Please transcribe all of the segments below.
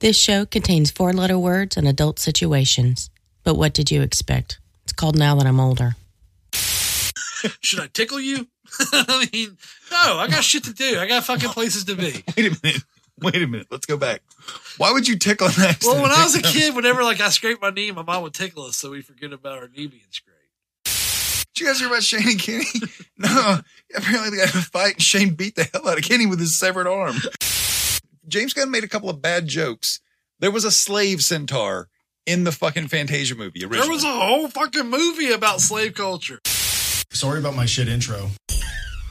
This show contains four letter words and adult situations. But what did you expect? It's called Now That I'm Older. Should I tickle you? I mean, no, I got shit to do. I got fucking places to be. Wait a minute. Wait a minute. Let's go back. Why would you tickle an accident? Well, when I was a kid, whenever like I scraped my knee, my mom would tickle us so we forget about our knee being scraped. Did you guys hear about Shane and Kenny? No. Apparently they got in a fight and Shane beat the hell out of Kenny with his severed arm. James Gunn made a couple of bad jokes. There was a slave centaur in the fucking Fantasia movie originally. There was a whole fucking movie about slave culture. Sorry about my shit intro.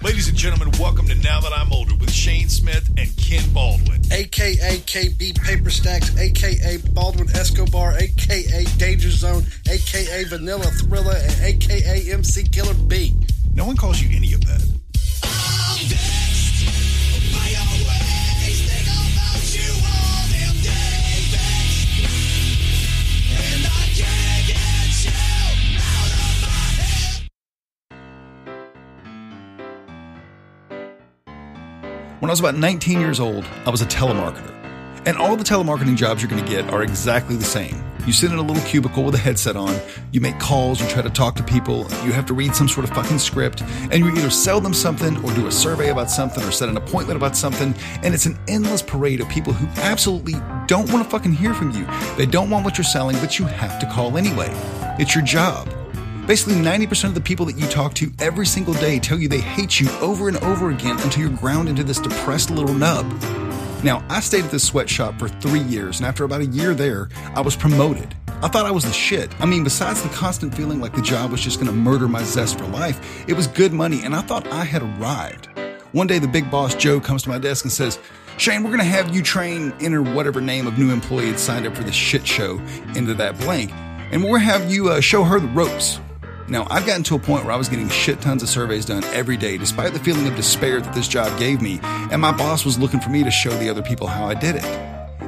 Ladies and gentlemen, welcome to Now That I'm Older with Shane Smith and Ken Baldwin. aka KB Paper Stacks, aka Baldwin Escobar, aka Danger Zone, aka Vanilla Thriller, and aka MC Killer B. No one calls you any of that. When I was about 19 years old, I was a telemarketer. And all the telemarketing jobs you're going to get are exactly the same. You sit in a little cubicle with a headset on, you make calls, you try to talk to people, you have to read some sort of fucking script, and you either sell them something or do a survey about something or set an appointment about something, and it's an endless parade of people who absolutely don't want to fucking hear from you. They don't want what you're selling, but you have to call anyway. It's your job. Basically, 90% of the people that you talk to every single day tell you they hate you over and over again until you're ground into this depressed little nub. Now, I stayed at this sweatshop for three years, and after about a year there, I was promoted. I thought I was the shit. I mean, besides the constant feeling like the job was just gonna murder my zest for life, it was good money, and I thought I had arrived. One day, the big boss, Joe, comes to my desk and says, Shane, we're gonna have you train, enter whatever name of new employee had signed up for this shit show into that blank, and we're gonna have you uh, show her the ropes. Now, I've gotten to a point where I was getting shit tons of surveys done every day, despite the feeling of despair that this job gave me, and my boss was looking for me to show the other people how I did it.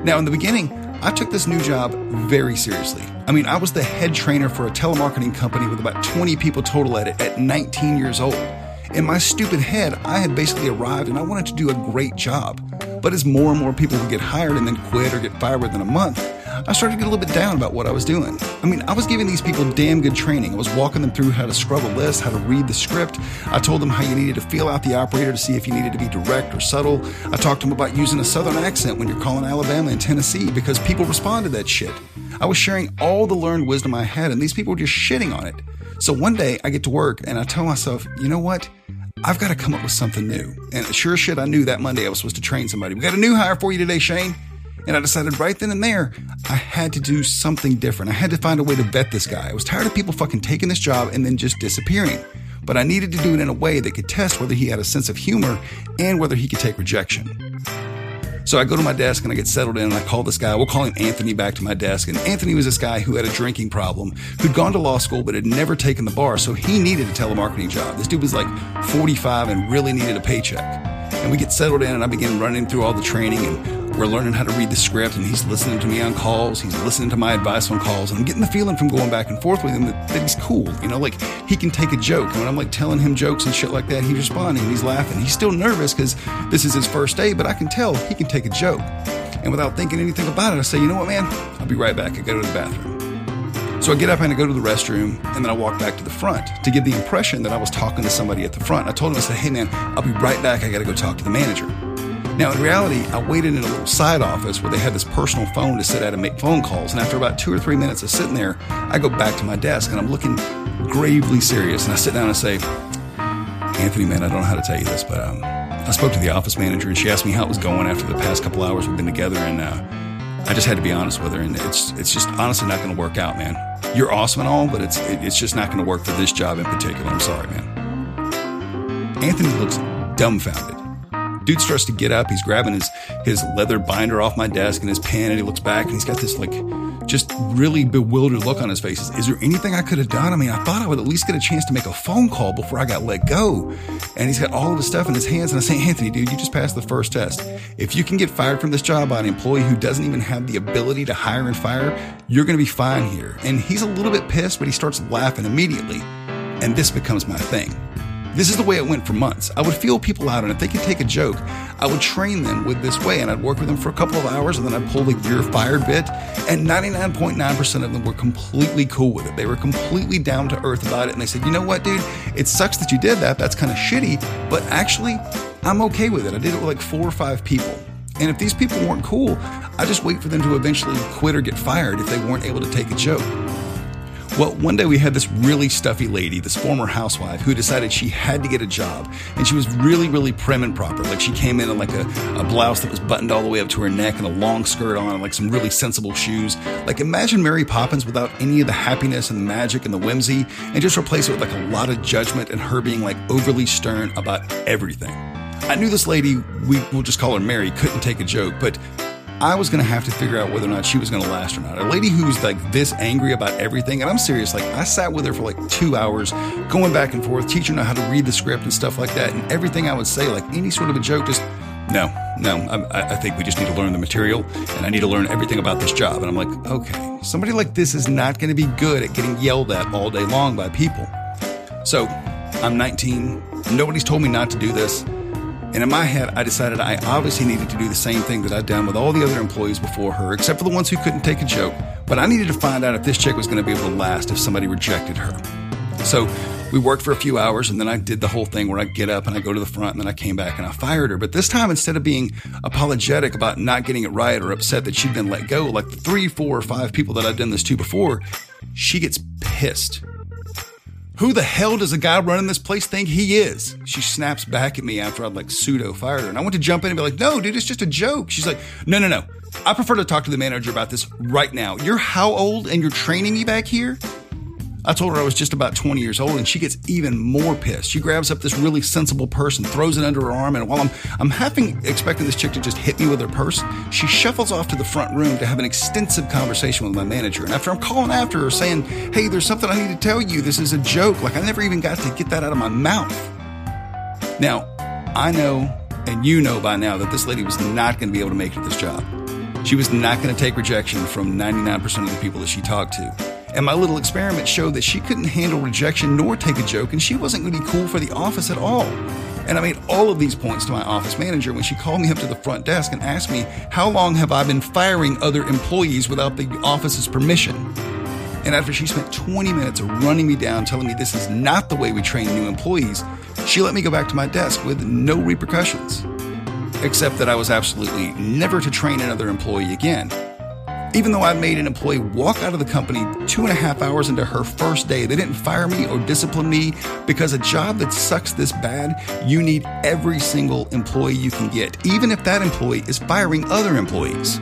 Now, in the beginning, I took this new job very seriously. I mean, I was the head trainer for a telemarketing company with about 20 people total at it at 19 years old. In my stupid head, I had basically arrived and I wanted to do a great job. But as more and more people would get hired and then quit or get fired within a month, I started to get a little bit down about what I was doing. I mean, I was giving these people damn good training. I was walking them through how to scrub a list, how to read the script. I told them how you needed to feel out the operator to see if you needed to be direct or subtle. I talked to them about using a southern accent when you're calling Alabama and Tennessee because people respond to that shit. I was sharing all the learned wisdom I had, and these people were just shitting on it. So one day I get to work and I tell myself, you know what? I've got to come up with something new. And sure as shit, I knew that Monday I was supposed to train somebody. We got a new hire for you today, Shane. And I decided right then and there, I had to do something different. I had to find a way to vet this guy. I was tired of people fucking taking this job and then just disappearing. But I needed to do it in a way that could test whether he had a sense of humor and whether he could take rejection. So I go to my desk and I get settled in and I call this guy. We'll call him Anthony back to my desk. And Anthony was this guy who had a drinking problem, who'd gone to law school but had never taken the bar. So he needed a telemarketing job. This dude was like 45 and really needed a paycheck. And we get settled in and I begin running through all the training and we're learning how to read the script and he's listening to me on calls. He's listening to my advice on calls. And I'm getting the feeling from going back and forth with him that, that he's cool. You know, like he can take a joke. And when I'm like telling him jokes and shit like that, he's responding and he's laughing. He's still nervous because this is his first day, but I can tell he can take a joke. And without thinking anything about it, I say, you know what, man? I'll be right back. I go to the bathroom. So I get up and I go to the restroom, and then I walk back to the front to give the impression that I was talking to somebody at the front. I told him, I said, hey man, I'll be right back. I got to go talk to the manager. Now, in reality, I waited in a little side office where they had this personal phone to sit at and make phone calls. And after about two or three minutes of sitting there, I go back to my desk and I'm looking gravely serious. And I sit down and say, Anthony, man, I don't know how to tell you this, but um, I spoke to the office manager and she asked me how it was going after the past couple hours we've been together. And uh, I just had to be honest with her. And it's, it's just honestly not going to work out, man. You're awesome and all, but it's, it, it's just not going to work for this job in particular. I'm sorry, man. Anthony looks dumbfounded. Dude starts to get up. He's grabbing his his leather binder off my desk and his pen, and he looks back and he's got this like just really bewildered look on his face. Is, is there anything I could have done? I mean, I thought I would at least get a chance to make a phone call before I got let go. And he's got all of his stuff in his hands. And I say, Anthony, dude, you just passed the first test. If you can get fired from this job by an employee who doesn't even have the ability to hire and fire, you're going to be fine here. And he's a little bit pissed, but he starts laughing immediately. And this becomes my thing. This is the way it went for months. I would feel people out, and if they could take a joke, I would train them with this way, and I'd work with them for a couple of hours, and then I'd pull the you're fired bit, and 99.9% of them were completely cool with it. They were completely down to earth about it, and they said, you know what, dude, it sucks that you did that. That's kind of shitty, but actually, I'm okay with it. I did it with like four or five people. And if these people weren't cool, I just wait for them to eventually quit or get fired if they weren't able to take a joke. Well, one day we had this really stuffy lady, this former housewife, who decided she had to get a job. And she was really, really prim and proper. Like she came in in like a, a blouse that was buttoned all the way up to her neck and a long skirt on and like some really sensible shoes. Like imagine Mary Poppins without any of the happiness and the magic and the whimsy and just replace it with like a lot of judgment and her being like overly stern about everything. I knew this lady, we will just call her Mary, couldn't take a joke, but I was going to have to figure out whether or not she was going to last or not. A lady who's like this angry about everything, and I'm serious, like I sat with her for like two hours, going back and forth, teaching her how to read the script and stuff like that. And everything I would say, like any sort of a joke, just no, no, I, I think we just need to learn the material and I need to learn everything about this job. And I'm like, okay, somebody like this is not going to be good at getting yelled at all day long by people. So I'm 19. Nobody's told me not to do this. And in my head, I decided I obviously needed to do the same thing that I'd done with all the other employees before her, except for the ones who couldn't take a joke. But I needed to find out if this chick was going to be able to last if somebody rejected her. So we worked for a few hours, and then I did the whole thing where I get up and I go to the front, and then I came back and I fired her. But this time, instead of being apologetic about not getting it right or upset that she'd been let go, like the three, four, or five people that I'd done this to before, she gets pissed. Who the hell does the guy running this place think he is? She snaps back at me after I'd like pseudo fired her. And I went to jump in and be like, no, dude, it's just a joke. She's like, no, no, no. I prefer to talk to the manager about this right now. You're how old and you're training me back here? I told her I was just about 20 years old and she gets even more pissed. She grabs up this really sensible purse and throws it under her arm. And while I'm, I'm having, expecting this chick to just hit me with her purse, she shuffles off to the front room to have an extensive conversation with my manager. And after I'm calling after her saying, Hey, there's something I need to tell you. This is a joke. Like I never even got to get that out of my mouth. Now, I know and you know by now that this lady was not going to be able to make it this job. She was not going to take rejection from 99% of the people that she talked to. And my little experiment showed that she couldn't handle rejection nor take a joke, and she wasn't going to be cool for the office at all. And I made all of these points to my office manager when she called me up to the front desk and asked me, How long have I been firing other employees without the office's permission? And after she spent 20 minutes running me down, telling me this is not the way we train new employees, she let me go back to my desk with no repercussions. Except that I was absolutely never to train another employee again. Even though I made an employee walk out of the company two and a half hours into her first day, they didn't fire me or discipline me because a job that sucks this bad, you need every single employee you can get, even if that employee is firing other employees.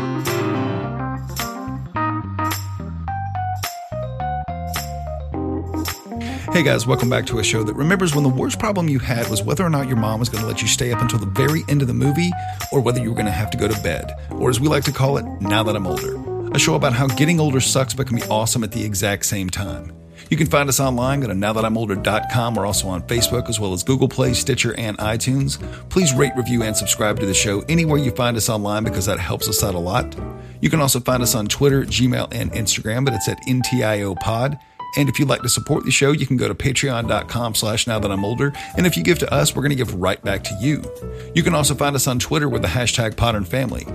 Hey guys, welcome back to a show that remembers when the worst problem you had was whether or not your mom was going to let you stay up until the very end of the movie or whether you were going to have to go to bed, or as we like to call it, now that I'm older. A show about how getting older sucks but can be awesome at the exact same time. You can find us online. Go to nowthatimolder.com. We're also on Facebook as well as Google Play, Stitcher, and iTunes. Please rate, review, and subscribe to the show anywhere you find us online because that helps us out a lot. You can also find us on Twitter, Gmail, and Instagram, but it's at NTIO Pod. And if you'd like to support the show, you can go to patreon.com slash now that I'm older. And if you give to us, we're going to give right back to you. You can also find us on Twitter with the hashtag Podern Family.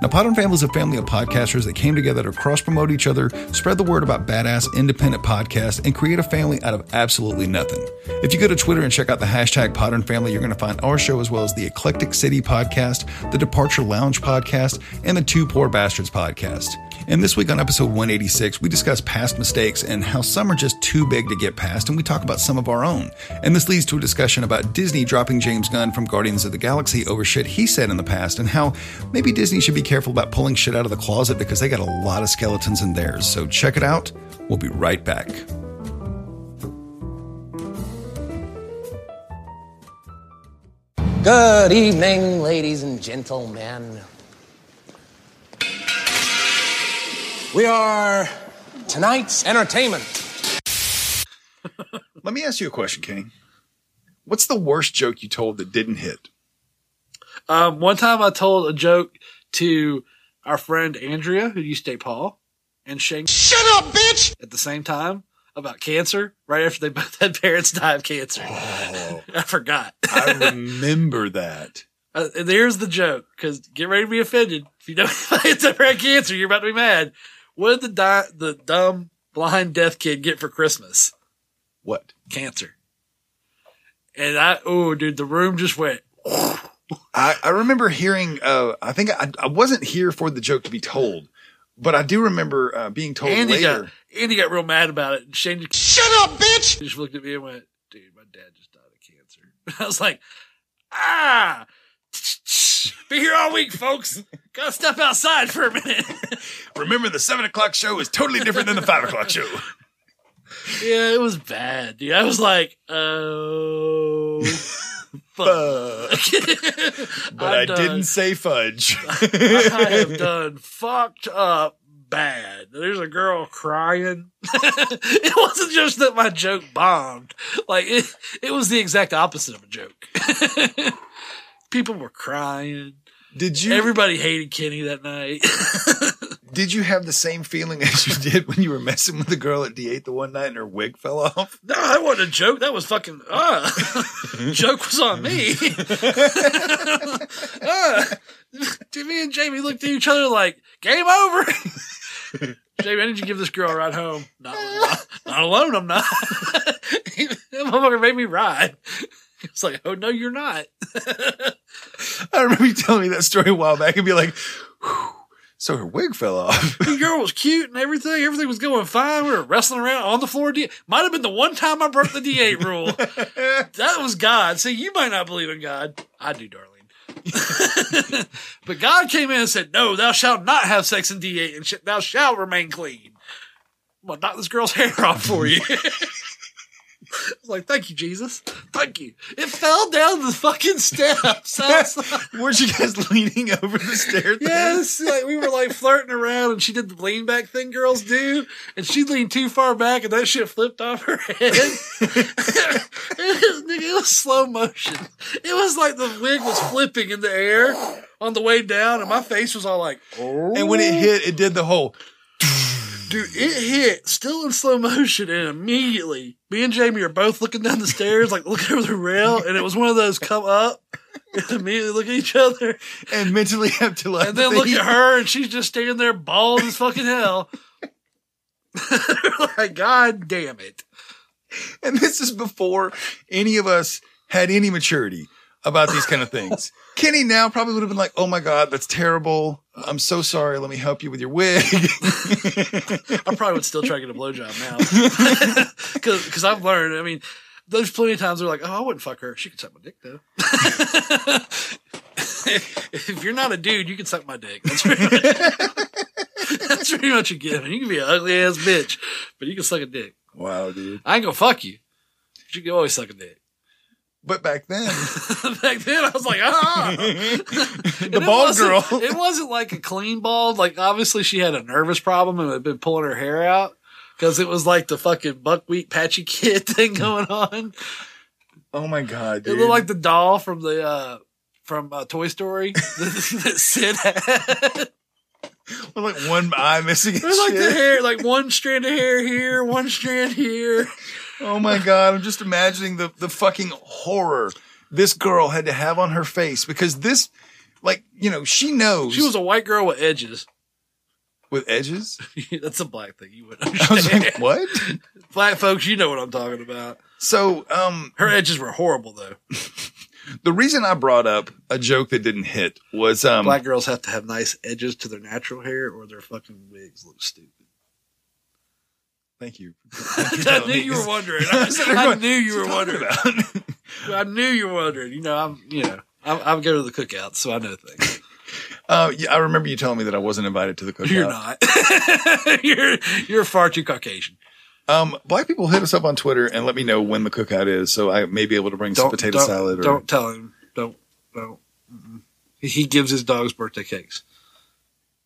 Now, Podern Family is a family of podcasters that came together to cross promote each other, spread the word about badass independent podcasts, and create a family out of absolutely nothing. If you go to Twitter and check out the hashtag Podern Family, you're going to find our show as well as the Eclectic City podcast, the Departure Lounge podcast, and the Two Poor Bastards podcast. And this week on episode 186, we discuss past mistakes and how some are just too big to get past, and we talk about some of our own. And this leads to a discussion about Disney dropping James Gunn from Guardians of the Galaxy over shit he said in the past, and how maybe Disney should be careful about pulling shit out of the closet because they got a lot of skeletons in theirs. So check it out. We'll be right back. Good evening, ladies and gentlemen. We are tonight's entertainment. Let me ask you a question, Kenny. What's the worst joke you told that didn't hit? Um, one time I told a joke to our friend Andrea, who used to date Paul, and Shane Shut up, bitch! at the same time about cancer right after they both had parents die of cancer. Oh. I forgot. I remember that. Uh, and there's the joke because get ready to be offended. If you know it's ever had cancer, you're about to be mad. What did the di- the dumb blind deaf kid get for Christmas? What? Cancer. And I, oh, dude, the room just went. I, I remember hearing, uh, I think I, I wasn't here for the joke to be told, but I do remember uh, being told Andy later. got Andy got real mad about it, and Shane just, Shut up, bitch! He just looked at me and went, "Dude, my dad just died of cancer." I was like, "Ah, be here all week, folks. Gotta step outside for a minute." Remember, the seven o'clock show is totally different than the five o'clock show. yeah, it was bad, dude. I was like, "Oh." Fuck. But I done. didn't say fudge. I have done fucked up bad. There's a girl crying. it wasn't just that my joke bombed. Like it, it was the exact opposite of a joke. People were crying. did you Everybody hated Kenny that night. Did you have the same feeling as you did when you were messing with the girl at D8 the one night and her wig fell off? no, that wasn't a joke. That was fucking, uh, joke was on me. uh, me and Jamie looked at each other like, game over. Jamie, I need you to give this girl a ride home. Not, not, not alone, I'm not. that motherfucker made me ride. It's like, oh no, you're not. I remember you telling me that story a while back and be like, "Whew, so her wig fell off. The girl was cute and everything. Everything was going fine. We were wrestling around on the floor. Might have been the one time I broke the D8 rule. that was God. See, you might not believe in God. I do, darling. but God came in and said, No, thou shalt not have sex in D8 and sh- thou shalt remain clean. I'm going to knock this girl's hair off for you. I was like, thank you, Jesus. Thank you. It fell down the fucking steps. outside. Weren't you guys leaning over the stairs? Yes, like we were like flirting around, and she did the lean back thing girls do, and she leaned too far back, and that shit flipped off her head. it, was, it was slow motion. It was like the wig was flipping in the air on the way down, and my face was all like, oh. And when it hit, it did the whole. Dude, it hit still in slow motion, and immediately me and Jamie are both looking down the stairs, like looking over the rail, and it was one of those come up and immediately look at each other, And mentally have to like. and then look at her, and she's just standing there bald as fucking hell. like, God damn it. And this is before any of us had any maturity about these kind of things. Kenny now probably would have been like, "Oh my god, that's terrible. I'm so sorry. Let me help you with your wig." I probably would still try to get a blowjob now. Cause, cause I've learned, I mean, there's plenty of times they're like, oh, I wouldn't fuck her. She could suck my dick though. if you're not a dude, you can suck my dick. That's pretty much, that's pretty much a given. You can be an ugly ass bitch, but you can suck a dick. wow, dude. I ain't gonna fuck you. But you can always suck a dick. But back then, Back then, I was like, ah. the it bald girl. It wasn't like a clean bald. Like obviously she had a nervous problem and had been pulling her hair out because it was like the fucking buckwheat patchy kid thing going on. oh my god, It looked like the doll from the uh from uh, Toy Story that, Sid had. With, like one eye missing. It was like the hair, like one strand of hair here, one strand here. Oh my god, I'm just imagining the the fucking horror this girl had to have on her face because this, like, you know, she knows She was a white girl with edges. with edges. That's a black thing. You wouldn't I was understand. like, what? Black folks, you know what I'm talking about. So, um, Her edges were horrible though. the reason I brought up a joke that didn't hit was, um, Black girls have to have nice edges to their natural hair, or their fucking wigs look stupid. thank you. I knew you were wondering. I, I going, knew you were wondering. about?" I knew you were wondering. You know, I'm. You know, I'm, I'm go to the cookout, so I know things. uh, yeah, I remember you telling me that I wasn't invited to the cookout. You're not. you're you're far too Caucasian. Um, black people hit us up on Twitter and let me know when the cookout is, so I may be able to bring some potato don't, salad. Or, Don't tell him. Don't. Don't. Mm-mm. He gives his dogs birthday cakes.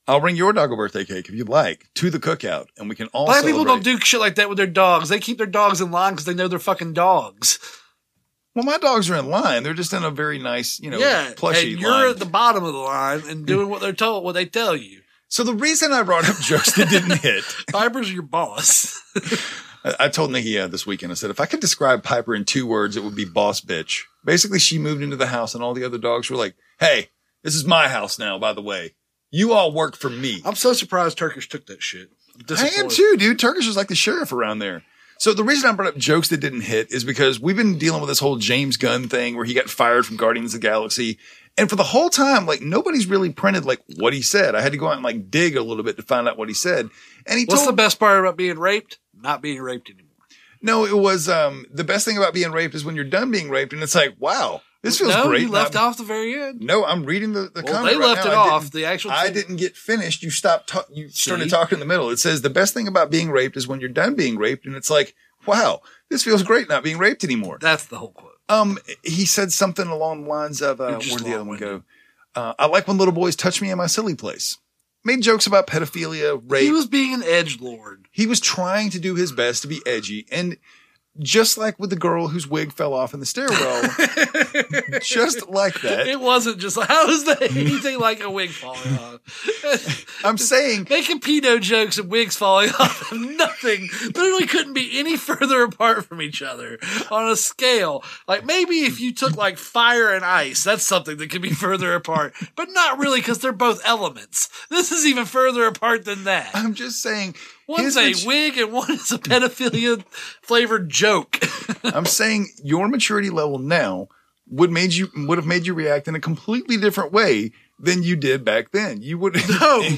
I'll bring your dog a birthday cake if you'd like to the cookout, and we can all. Black people don't do shit like that with their dogs. They keep their dogs in line because they know they're fucking dogs. Well, my dogs are in line. They're just in a very nice, you know, yeah, plushy and you're line. at the bottom of the line and doing what they're told, what they tell you. so the reason I brought up jokes that didn't hit, Piper's your boss. I, I told Nikki uh, this weekend, I said, if I could describe Piper in two words, it would be boss bitch. Basically, she moved into the house and all the other dogs were like, Hey, this is my house now, by the way. You all work for me. I'm so surprised Turkish took that shit. I'm I am disappointed. too, dude. Turkish is like the sheriff around there. So the reason I brought up jokes that didn't hit is because we've been dealing with this whole James Gunn thing where he got fired from Guardians of the Galaxy. And for the whole time, like nobody's really printed like what he said. I had to go out and like dig a little bit to find out what he said. And he What's told the best part about being raped? Not being raped anymore. no, it was um the best thing about being raped is when you're done being raped and it's like, wow, this feels no, great. you left Not- off the very end. No, I'm reading the, the Well, comment they right left now. it off. The actual I didn't get finished. You stopped. Ta- you started talking in the middle. It says the best thing about being raped is when you're done being raped, and it's like, wow, this feels great not being raped anymore. That's the whole quote. Um, he said something along the lines of, uh, where did the other one go? Uh, I like when little boys touch me in my silly place. Made jokes about pedophilia, rape. He was being an edge lord. he was trying to do his best to be edgy and just like with the girl whose wig fell off in the stairwell, just like that. It wasn't just like, how is that anything like a wig falling off? I'm saying Making pedo jokes and wigs falling off nothing literally couldn't be any further apart from each other on a scale. Like maybe if you took like fire and ice, that's something that could be further apart, but not really because they're both elements. This is even further apart than that. I'm just saying One's his a wig and one is a pedophilia flavored joke. I'm saying your maturity level now would made you would have made you react in a completely different way than you did back then. You would No,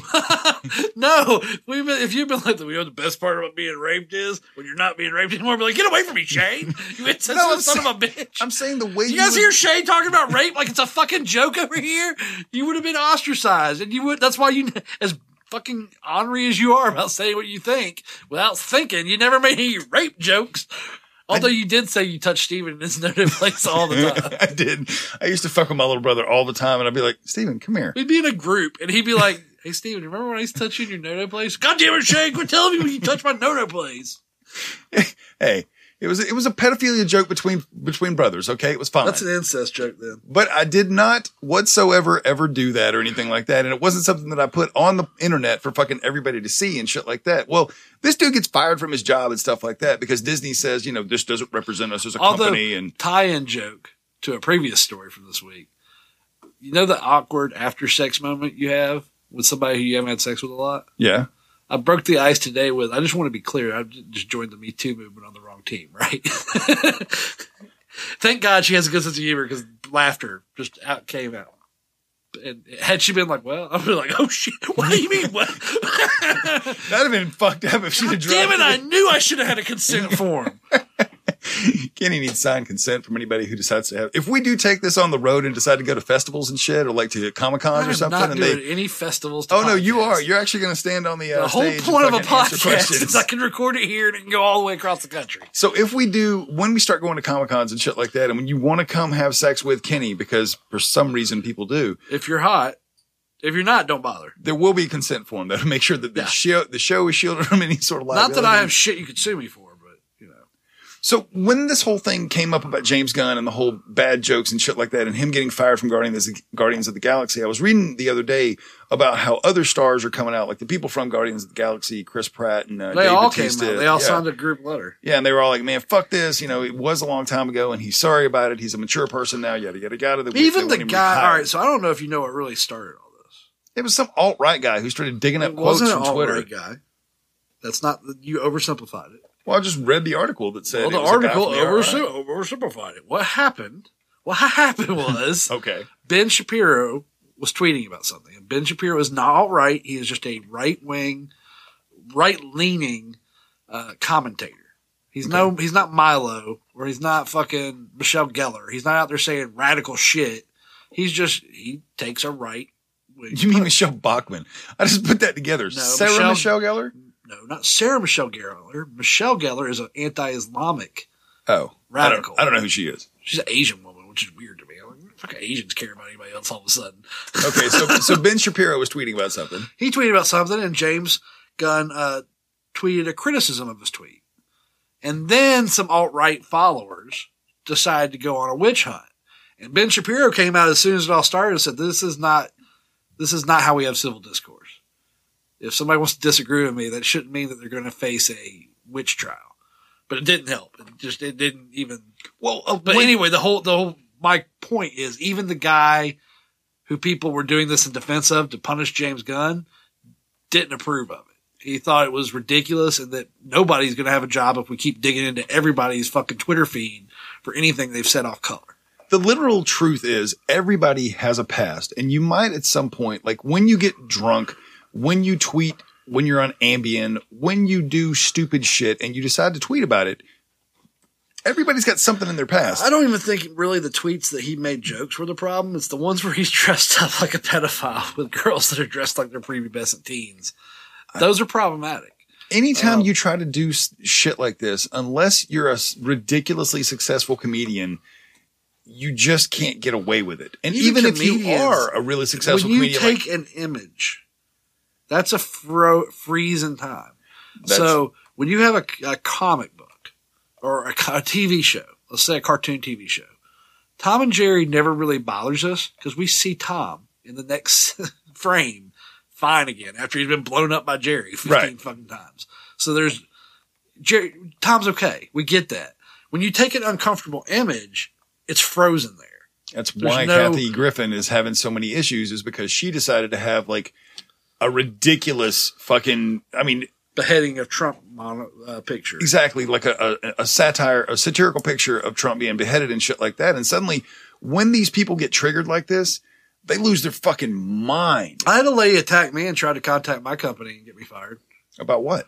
no. We've been, if you've been like, you know, the best part about being raped is when you're not being raped anymore. Be like, get away from me, Shane. You insensitive No, son saying- of a bitch. I'm saying the way you guys would- hear Shane talking about rape like it's a fucking joke over here? You would have been ostracized, and you would. That's why you, as fucking ornery as you are about saying what you think without thinking, you never made any rape jokes. Although you did say you touched Steven in his noted place all the time. I did. I used to fuck with my little brother all the time, and I'd be like, Steven, come here. We'd be in a group, and he'd be like, "Hey, Steven, remember when I used to touch you in your no-no place? God damn it, Shane, quit telling me when you touch my no-no place." Hey, it was it was a pedophilia joke between between brothers. Okay, it was fine. That's an incest joke, then. but I did not whatsoever ever do that or anything like that. And it wasn't something that I put on the internet for fucking everybody to see and shit like that. Well, this dude gets fired from his job and stuff like that because Disney says, you know, this doesn't represent us as a Although, company. And tie-in joke to a previous story from this week. You know the awkward after-sex moment you have with somebody who you haven't had sex with a lot. yeah, I broke the ice today with. I just want to be clear. I just joined the Me Too movement on the team, right? Thank God she has a good sense of humor because laughter just out came out. And had she been like, "Well," I'd be like, "Oh shit! What do you mean? What? that'd have been fucked up if she'd have Damn it! I knew I should have had a consent form." Kenny needs signed consent from anybody who decides to have. If we do take this on the road and decide to go to festivals and shit, or like to Comic Cons or something, not and they, any festivals. To oh no, you are. You're actually going to stand on the, uh, The whole point of a podcast is I can record it here and it can go all the way across the country. So if we do, when we start going to Comic Cons and shit like that, and when you want to come have sex with Kenny, because for some reason people do, If you're hot, if you're not, don't bother. there will be a consent form that'll make sure that the Yeah. show the show is shielded from any sort of Not that I have shit you could sue me for, but you know. So when this whole thing came up about James Gunn and the whole bad jokes and shit like that, and him getting fired from Guardians of the, Guardians of the Galaxy, I was reading the other day about how other stars are coming out, like the people from Guardians of the Galaxy, Chris Pratt and uh, They Dave all Bautista. came out. They all yeah. signed a group letter. Yeah, and they were all like, "Man, fuck this." You know, it was a long time ago, and he's sorry about it. He's a mature person now. Yada yada yada. Even the guy. All right, so I don't know if you know what really started all this. It was some alt right guy who started digging up It quotes from Twitter. guy. That's not you oversimplified it. Well, I just read the article that said Well, the it was a guy article from the oversim- oversimplified it. What happened? What happened was. Okay. Ben Shapiro was tweeting about something. And Ben Shapiro is not all right. He is just a right wing, right leaning uh, commentator. He's no, he's not Milo, or he's not fucking Michelle Geller. He's not out there saying radical shit. He's just he takes a right wing. You mean Michelle Bachman? I just put that together. Sarah Michelle- Michelle, Gellar. No, not Sarah Michelle Gellar. Michelle Gellar is an anti-Islamic. Oh, Radical. I don't, I don't know who she is. She's an Asian woman, which is weird to me. I'm like, fucking Asians care about anybody else all of a sudden. Okay, so so Ben Shapiro was tweeting about something. he tweeted about something, and James Gunn uh, tweeted a criticism of his tweet. And then some alt right followers decided to go on a witch hunt. And Ben Shapiro came out as soon as it all started and said, "This is not, this is not how we have civil discourse. If somebody wants to disagree with me, that shouldn't mean that they're going to face a witch trial." but it didn't help. It just it didn't even. Well, uh, But when- anyway, the whole the whole my point is even the guy who people were doing this in defense of to punish James Gunn didn't approve of it. He thought it was ridiculous and that nobody's going to have a job if we keep digging into everybody's fucking Twitter feed for anything they've said off color. the literal truth is everybody has a past and you might at some point like when you get drunk when you tweet when you're on ambien when you do stupid shit and you decide to tweet about it everybody's got something in their past I don't even think really the tweets that he made jokes were the problem. It's the ones where he's dressed up like a pedophile with girls that are dressed like they're prepubescent teens. Those are problematic. anytime um, you try to do shit like this unless you're a ridiculously successful comedian you just can't get away with it and even, Even if you are a really successful when you comedian take like, an image, that's a fro- freeze in time. That's- so when you have a, a comic book or a, a TV show, let's say a cartoon TV show, Tom and Jerry never really bothers us because we see Tom in the next frame fine again after he's been blown up by Jerry 15 Right. fucking times. So there's Jerry, Tom's okay. We get that. When you take an uncomfortable image, it's frozen there. That's There's why no- Kathy Griffin is having so many issues is because she decided to have like a ridiculous fucking, I mean, beheading of Trump mono, uh, picture. exactly like a, a, a satire, a satirical picture of Trump being beheaded and shit like that. And suddenly when these people get triggered like this, they lose their fucking mind I had a lady attack me and try to contact my company and get me fired. about what?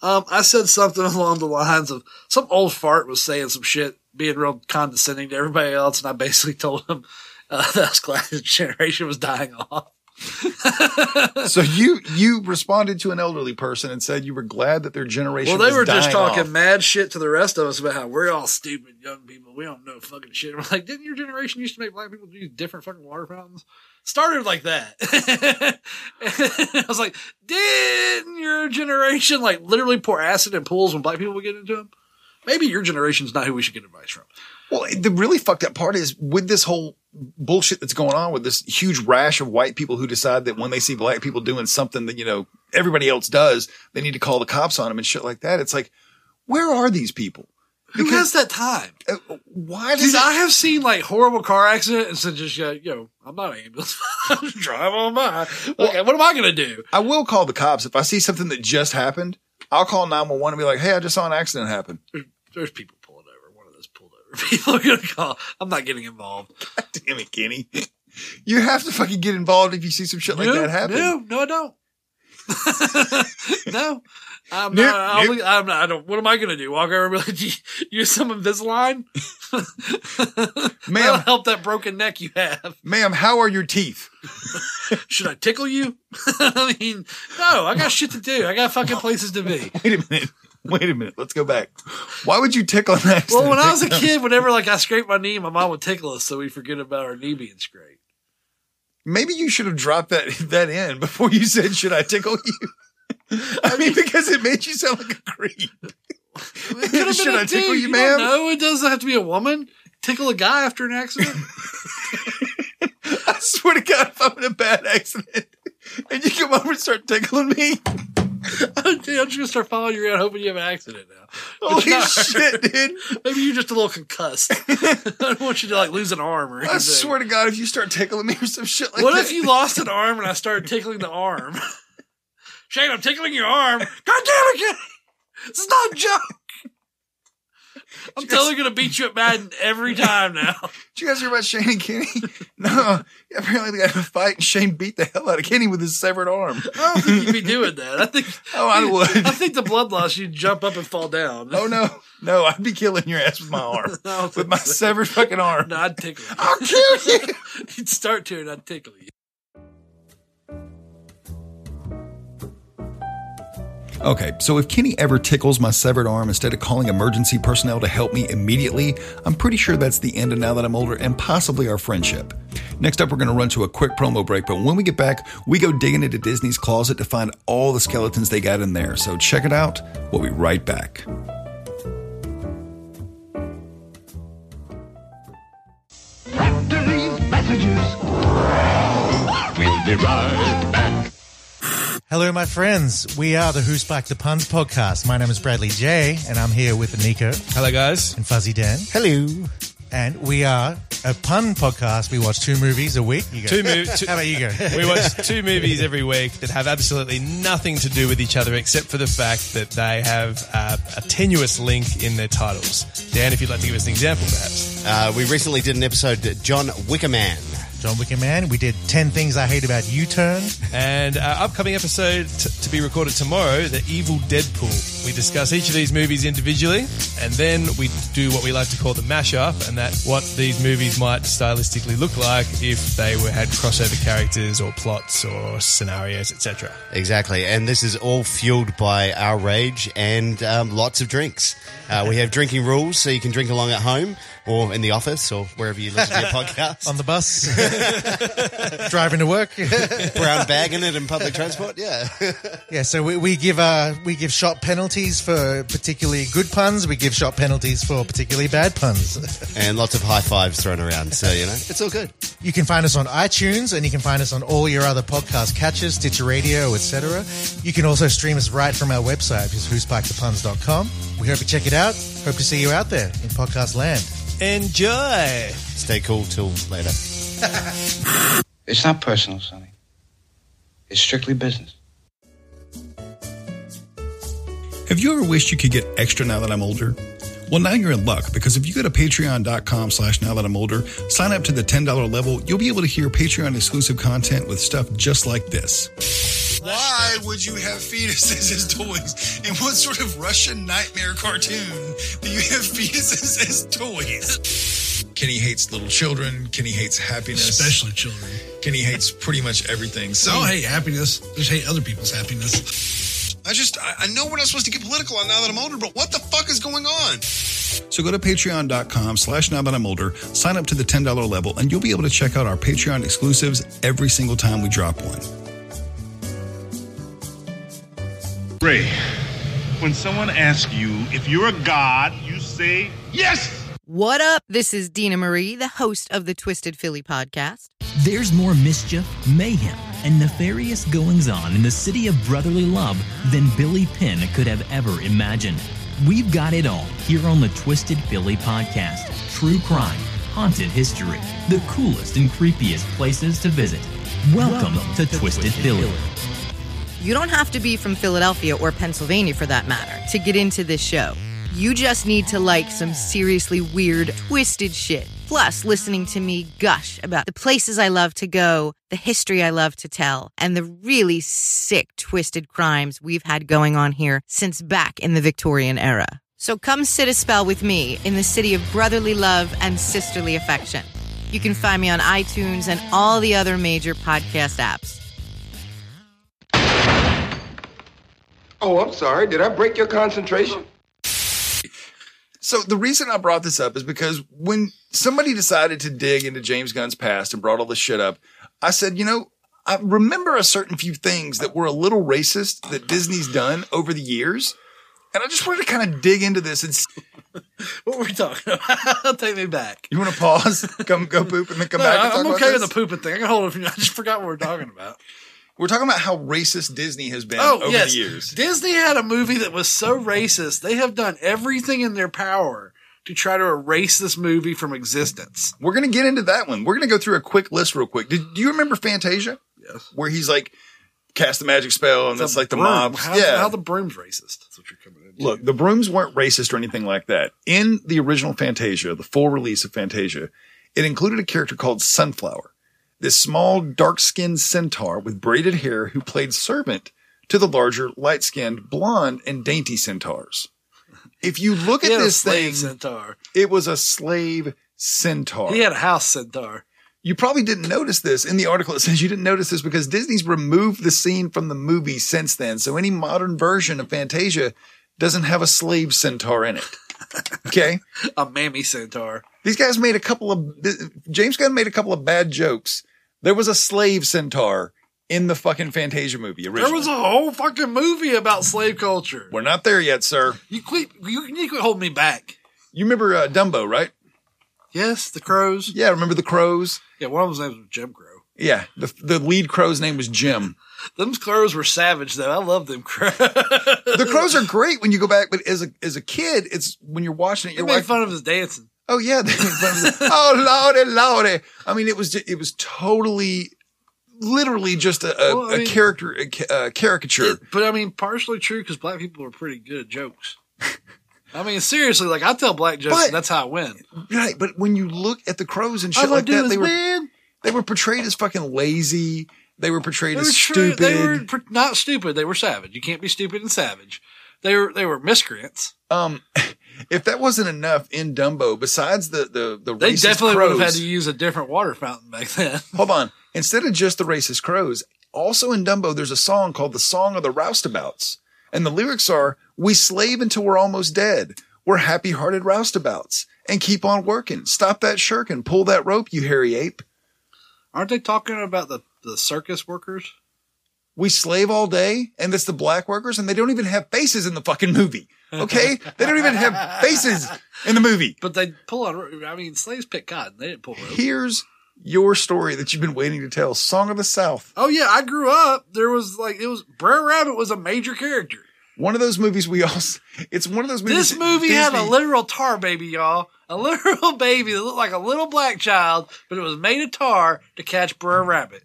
Um, I said something along the lines of some old fart was saying some shit, being real condescending to everybody else, and I basically told him uh, that his generation was dying off. so you, you responded to an elderly person and said you were glad that their generation Well, they were just talking off. mad shit to the rest of us about how we're all stupid young people. We don't know fucking shit. We're like, didn't your generation used to make black people use different fucking water fountains? Started like that. I was like, didn't your generation like literally pour acid in pools when black people would get into them? Maybe your generation's not who we should get advice from. Well, the really fucked up part is with this whole bullshit that's going on with this huge rash of white people who decide that when they see black people doing something that, you know, everybody else does, they need to call the cops on them and shit like that. It's like, where are these people? Who has that time? Uh, Why does Dude, it, I have seen like horrible car accident and so just go, yo, I'm not an ambulance. Drive on by. Okay, what am I gonna do? I will call the cops if I see something that just happened. I'll call 911 and be like, Hey, I just saw an accident happen. There's people pulling over. One of those pulled over people are gonna call. I'm not getting involved. God Damn it, Kenny. You have to fucking get involved if you see some shit like no, that happen. No, no, I don't. no. I'm Nope, not, nope. I'm not, I don't, what am I going to do? Walk over and be like, "You- use some Invisalign? That'll Ma'am, help that broken neck you have. ma'am, how are your teeth? Should I tickle you? I mean, no, I got shit to do. I got fucking places to be. Wait a minute. Wait a minute. Let's go back. Why would you tickle an accident? Well, when I was a kid, whenever like I scraped my knee, my mom would tickle us so we forget about our knee being scraped. Maybe you should have dropped that that in before you said, "Should I tickle you?" I mean, because it made you sound like a creep. It could have Should I tickle you, ma'am? know. it doesn't have to be a woman. Tickle a guy after an accident. I swear to God, if I'm in a bad accident and you come over and start tickling me, Dude, I'm just gonna start following you around, hoping you have an accident now. But holy not. shit, dude! Maybe you're just a little concussed. I don't want you to like lose an arm or anything. I swear to God, if you start tickling me or some shit like that. what that, if you lost an arm and I started tickling the arm? Shane, I'm tickling your arm. God damn it, Kenny. This is not a joke. I'm totally gonna beat you at Madden every time now. Did you guys hear about Shane and Kenny? no, apparently they got in a fight and Shane beat the hell out of Kenny with his severed arm. I don't think you'd be doing that. I think Oh, I would. I think the blood loss you'd jump up and fall down. Oh no, no, I'd be killing your ass with my arm, with my so. severed fucking arm. No, I'd tickle you. I'll kill you. You'd start to and I'd tickle you. Okay, so if Kenny ever tickles my severed arm instead of calling emergency personnel to help me immediately, I'm pretty sure that's the end of Now That I'm Older and possibly our friendship. Next up, we're going to run to a quick promo break, but when we get back, we go digging into Disney's closet to find all the skeletons they got in there. So check it out. We'll be right back. After these messages, we'll be right back. Hello, my friends. We are the Who Spiked the Puns podcast. My name is Bradley J, and I'm here with Nico Hello, guys. and Fuzzy Dan. Hello. And we are a pun podcast. We watch two movies a week. You go. Two movies. How about you go? We watch two movies every week that have absolutely nothing to do with each other except for the fact that they have uh, a tenuous link in their titles. Dan, if you'd like to give us an example, perhaps. Uh, we recently did an episode, John Wickerman. John Wickerman. We did 10 Things I Hate About U-Turn. And our upcoming episode t- to be recorded tomorrow, The Evil Deadpool. We discuss each of these movies individually, and then we do what we like to call the mashup, and that what these movies might stylistically look like if they were had crossover characters or plots or scenarios, etc. Exactly. And this is all fueled by our rage and um, lots of drinks. Uh, we have drinking rules so you can drink along at home or in the office or wherever you listen to your podcast. On the bus, driving to work. Brown bagging it in public transport. Yeah. yeah, so we, we give uh, we give shot penalties for particularly good puns. We give shot penalties for particularly bad puns. and lots of high fives thrown around. So, you know, it's all good. You can find us on iTunes and you can find us on all your other podcast catches, Stitcher Radio, etc. You can also stream us right from our website, which is whospikethepuns.com. We hope you check it out. Hope to see you out there in podcast land. Enjoy! Stay cool till later. It's not personal, Sonny. It's strictly business. Have you ever wished you could get extra now that I'm older? Well, now you're in luck because if you go to patreon.com slash now that I'm older, sign up to the $10 level, you'll be able to hear Patreon exclusive content with stuff just like this. Why would you have fetuses as toys? In what sort of Russian nightmare cartoon do you have fetuses as toys? Kenny hates little children. Kenny hates happiness. Especially children. Kenny hates pretty much everything. So, I don't hate happiness. I just hate other people's happiness. I just, I, I know we're not supposed to get political on now that I'm older, but what the fuck is going on? So go to patreon.com slash now that I'm older, sign up to the $10 level, and you'll be able to check out our Patreon exclusives every single time we drop one. Ray, when someone asks you if you're a god, you say yes. What up? This is Dina Marie, the host of the Twisted Philly podcast. There's more mischief, mayhem, and nefarious goings on in the city of brotherly love than Billy Penn could have ever imagined. We've got it all here on the Twisted Philly podcast. True crime, haunted history, the coolest and creepiest places to visit. Welcome, to, Twisted, Philly. You don't have to be from Philadelphia or Pennsylvania for that matter to get into this show. You just need to like some seriously weird, twisted shit. Plus, listening to me gush about the places I love to go, the history I love to tell, and the really sick, twisted crimes we've had going on here since back in the Victorian era. So come sit a spell with me in the city of brotherly love and sisterly affection. You can find me on iTunes and all the other major podcast apps. Oh, I'm sorry. Did I break your concentration? So the reason I brought this up is because when somebody decided to dig into James Gunn's past and brought all this shit up, I said, you know, I remember a certain few things that were a little racist that Disney's done over the years. And I just wanted to kind of dig into this and s- What were we talking about? Take me back. you want to pause, come go poop, and then come No, back. And talk I'm about okay with the pooping thing. I can hold it. I just forgot what we're talking about. We're talking about how racist Disney has been Oh over yes, the years. Disney had a movie that was so racist. They have done everything in their power to try to erase this movie from existence. We're going to get into that one. We're going to go through a quick list real quick. Did, do you remember Fantasia? Yes. Where he's like, cast the magic spell and that's like the broom. mob. How, yeah. how the broom's racist. That's what you're coming in. Look, the brooms weren't racist or anything like that. In the original Fantasia, the full release of Fantasia, it included a character called Sunflower, this small, dark skinned centaur with braided hair who played servant to the larger, light skinned, blonde, and dainty centaurs. If you look at this thing, centaur. it was a slave centaur. He had a house centaur. You probably didn't notice this in the article. It says you didn't notice this because Disney's removed the scene from the movie since then. So any modern version of Fantasia doesn't have a slave centaur in it. Okay. A mammy centaur. These guys made a couple of, James Gunn made a couple of bad jokes. There was a slave centaur in the fucking Fantasia movie originally. There was a whole fucking movie about slave culture. We're not there yet, sir. You quit. You, you quit holding me back. You remember uh, Dumbo, right? Yes, the crows. Yeah, remember the crows? Yeah, one of them's name was Jim Crow. Yeah, the the lead crow's name was Jim. Them crows were savage though. I love them crows. The crows are great when you go back, but as a as a kid, it's when you're watching it, They you're made like, fun of his dancing. Oh yeah, they made fun of it. oh lordy, lordy. I mean, it was it was totally, literally just a, a, Well, I a mean- character a, a caricature. But I mean, partially true because black people are pretty good at jokes. I mean, seriously, like I tell black jokes, But- and that's how I win. Right, but when you look at the crows and shit like that, they were win. they were portrayed as fucking lazy. They were portrayed They as were, tr- stupid. they were pr- not stupid. They were savage. You can't be stupid and savage. They were they were miscreants. Um, if that wasn't enough in Dumbo, besides the the the They racist definitely crows, would have had to use a different water fountain back then. hold on. Instead of just the racist crows, also in Dumbo, there's a song called "The Song of the Roustabouts," and the lyrics are: "We slave until we're almost dead. We're happy-hearted roustabouts, and keep on working. Stop that shirking. Pull that rope, you hairy ape. Aren't they talking about the, the circus workers? We slave all day, and that's the black workers, and they don't even have faces in the fucking movie. Okay, they don't even have faces in the movie. But they pull on. I mean, slaves pick cotton. They didn't pull rope. Here's your story that you've been waiting to tell. Song of the South. Oh yeah, I grew up. There was like it was Brer Rabbit was a major character. One of those movies we all. It's one of those movies. This movie had a literal tar baby, y'all. A literal baby that looked like a little black child, but it was made of tar to catch Brer Rabbit.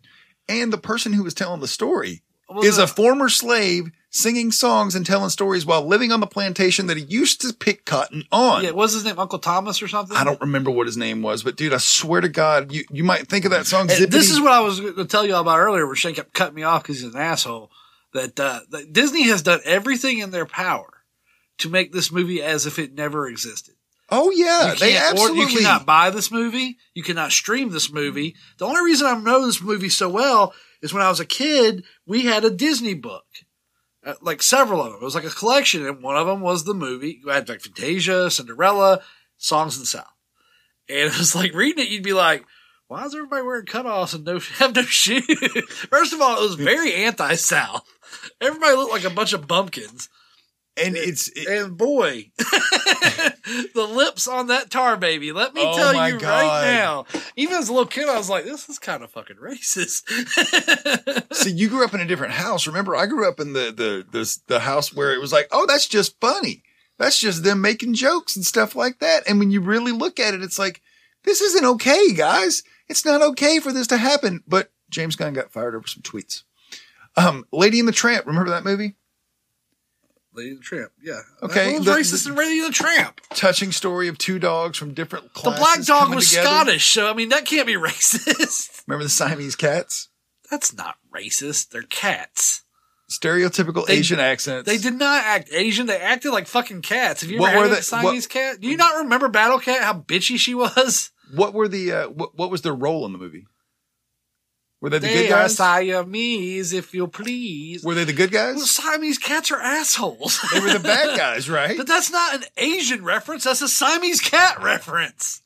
and the person who was telling the story Was is it- a former slave singing songs and telling stories while living on the plantation that he used to pick cotton on. Yeah, what was his name? Uncle Thomas or something? I don't remember what his name was, but dude, I swear to God, you, you might think of that song. This is what I was going to tell you all about earlier, where Shane kept cutting me off because he's an asshole. That, uh, that Disney has done everything in their power to make this movie as if it never existed. oh yeah, they can't- or absolutely. You cannot buy this movie. You cannot stream this movie. The only reason I know this movie so well is when I was a kid, we had a Disney book. Uh, like several of them. It was like a collection, and one of them was the movie. You had like Fantasia, Cinderella, Songs of the South. And it was like reading it, you'd be like, why is everybody wearing cutoffs and no have no shoes? First of all, it was very anti-South. Everybody looked like a bunch of bumpkins. And it's And boy, the lips on that tar baby. Let me Oh tell you God. right now. Even as a little kid, I was like, this is kind of fucking racist. See, you grew up in a different house. Remember, I grew up in the the the, the house where it was like, oh, that's just funny. That's just them making jokes and stuff like that. And when you really look at it, it's like, this isn't okay, guys. It's not okay for this to happen. But James Gunn got fired over some tweets. Um, Lady in the Tramp. Remember that movie? Lady and the Tramp, yeah. Okay, What the- racist the- in Lady and the Tramp? Touching story of two dogs from different classes. The black dog was together. Scottish, so I mean, that can't be racist. Remember the Siamese cats? That's not racist. They're cats. Stereotypical They- Asian accents. They did not act Asian. They acted like fucking cats. Have you What ever had they- a Siamese cat? Do you not remember Battle Cat? How bitchy she was. What were the uh, what, what was their role in the movie? Were they the They good are guys? Siamese, if you please. Were they the good guys? Well. Siamese cats are assholes. They were the bad guys, right? But that's not an Asian reference. That's a Siamese cat reference.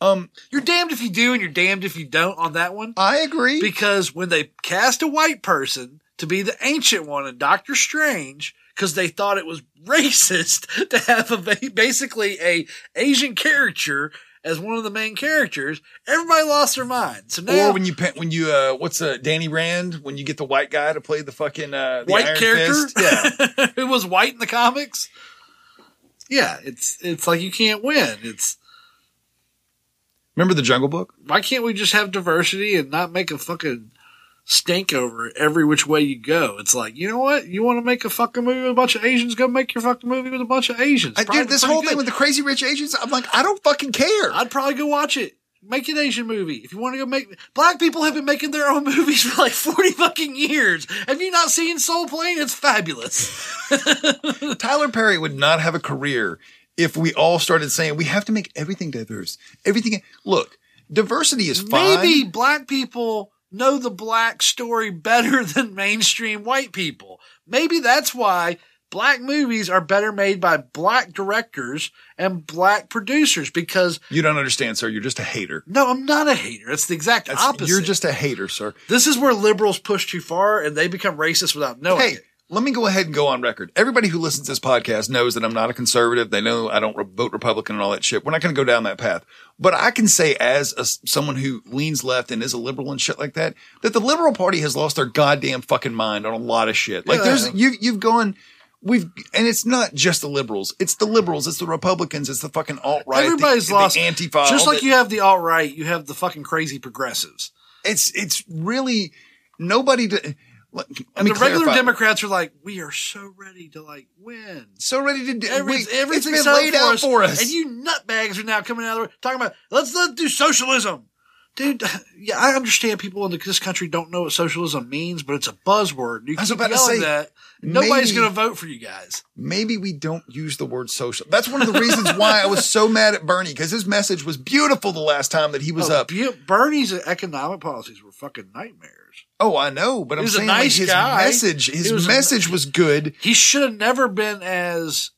Um, You're damned if you do and you're damned if you don't on that one. I agree. Because when they cast a white person to be the ancient one in Doctor Strange, because they thought it was racist to have a basically a Asian character as one of the main characters, everybody lost their mind. So now or when you when you uh what's uh Danny Rand when you get the white guy to play the fucking uh the white Iron character, Fist? yeah. who was white in the comics. Yeah, it's it's like you can't win. It's Remember the Jungle Book? why can't we just have diversity and not make a fucking stink over it every which way you go? It's like, you know what? You want to make a fucking movie with a bunch of Asians? Go make your fucking movie with a bunch of Asians. I, dude, this whole good. thing with the Crazy Rich Asians, I'm like, I don't fucking care. I'd probably go watch it. Make an Asian movie. If you want to go make black people have been making their own movies for like 40 fucking years. Have you not seen Soul Plane? It's fabulous. Tyler Perry would not have a career if we all started saying we have to make everything diverse. Everything. Look, diversity is fine. Maybe black people know the black story better than mainstream white people. Maybe that's why black movies are better made by black directors and black producers because You don't understand, sir. You're just a hater. no, I'm not a hater. It's the exact That's- opposite. You're just a hater, sir. this is where liberals push too far and they become racist without knowing Hey, it. Let me go ahead and go on record. Everybody who listens to this podcast knows that I'm not a conservative. They know I don't re- vote Republican and all that shit. We're not going to go down that path. But I can say, as a, someone who leans left and is a liberal and shit like that, that the liberal party has lost their goddamn fucking mind on a lot of shit. Like Yeah. there's you you've gone. We've and it's not just the liberals. It's the liberals. It's the Republicans. It's the fucking alt right. Everybody's the, lost. The Antifa. Just like the- you have the alt right, you have the fucking crazy progressives. It's it's really nobody. To, let, let And me the regular clarify. Democrats are like, we are so ready to like win. So ready to do. Every, we- everything's it's been laid out for us. And you nutbags are now coming out of the way talking about let's let's do socialism. Dude, yeah, I understand people in this country don't know what socialism means, but it's a buzzword. You I was about to say, that. Nobody's going to vote for you guys. maybe we don't use the word social. That's one of the reasons why I was so mad at Bernie because his message was beautiful the last time that he was Oh, up. Bu- Bernie's economic policies were fucking nightmares. Oh, I know, but I'm a saying nice like his guy. message, his was a- message was good. He should have never been as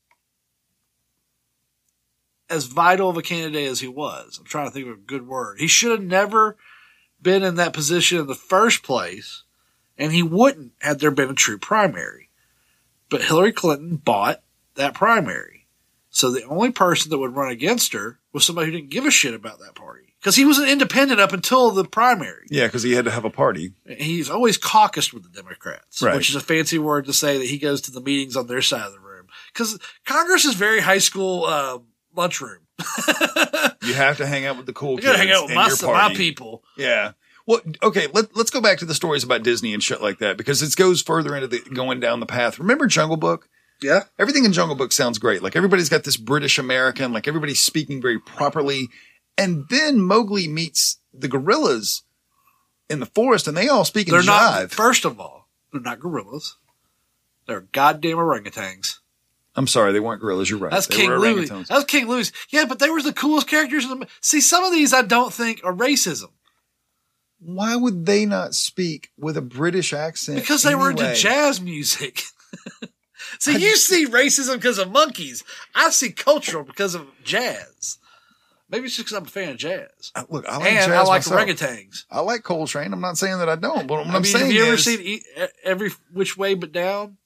as vital of a candidate as he was. I'm trying to think of a good word. He should have never been in that position in the first place, and he wouldn't had there been a true primary. But Hillary Clinton bought that primary. So the only person that would run against her was somebody who didn't give a shit about that party. Because he was an independent up until the primary. Yeah, because he had to have a party. He's always caucused with the Democrats, Right. which is a fancy word to say that he goes to the meetings on their side of the room. Because Congress is very high school uh, lunchroom. You have to hang out with the cool You kids. hang out with my, my people. Yeah. Well, okay. Let, let's go back to the stories about Disney and shit like that because it goes further into the going down the path. Remember Jungle Book? Yeah. Everything in Jungle Book sounds great. Like everybody's got this British American, like everybody's speaking very properly. And then Mowgli meets the gorillas in the forest and they all speak in They're jive. not, first of all, they're not gorillas. They're goddamn orangutans. I'm sorry, they weren't gorillas. You're right. That's They King Louie. orangutans. That King Louie. Yeah, but they were the coolest characters in the. See, some of these I don't think are racism Why would they not speak with a British accent? because they were into jazz music. see, you see racism because of monkeys. I see cultural because of jazz. Maybe it's just because I'm a fan of jazz. Uh, look, I like and jazz I like myself. orangutans. I like Coltrane. I'm not saying that I don't, but what I I'm mean, saying have you ever is seen E- Every Which Way But Down?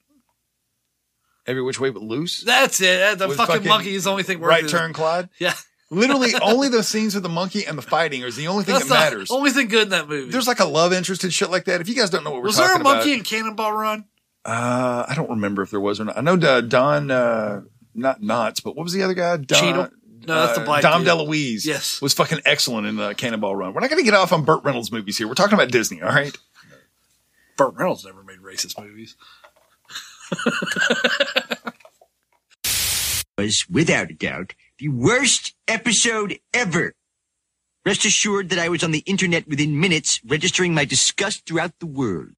every which way but loose. That's it. The With fucking, fucking monkey is the only thing worth Right it. turn, Clyde. Yeah. Literally, only the scenes with the monkey and the fighting is the only thing That's that the matters. only thing good in that movie. There's like a love interest and shit like that. If you guys don't know what we're talking about. Was there talking a monkey about, in Cannonball Run? Uh, I don't remember if there was or not. I know uh, Don, uh, not Knotts, but what was the other guy? Don, Cheadle? No, that's the uh, Dom dude. DeLuise. Yes. was fucking excellent in the Cannonball Run. We're not going to get off on Burt Reynolds movies here. We're talking about Disney. All right. Burt Reynolds never made racist movies. was, without a doubt, the worst episode ever. Rest assured that I was on the internet within minutes, registering my disgust throughout the world.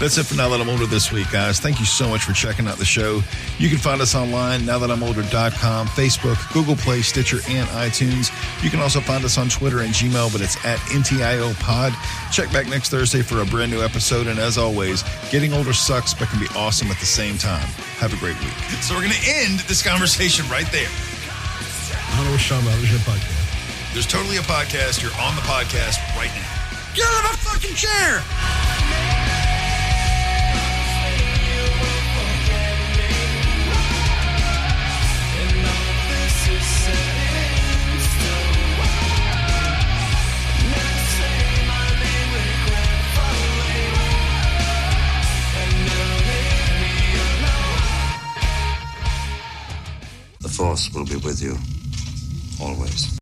That's it for Now That I'm Older this week, guys. Thank you so much for checking out the show. You can find us online, nowthatimolder.com, Facebook, Google Play, Stitcher, and iTunes. You can also find us on Twitter and Gmail, but it's at NTIO Pod. Check back next Thursday for a brand new episode. And as always, getting older sucks, but can be awesome at the same time. Have a great week. So we're going to end this conversation right there. I don't know what you're talking about. There's a podcast. There's totally a podcast. You're on the podcast right now. Get out of my fucking chair! Force will be with you always.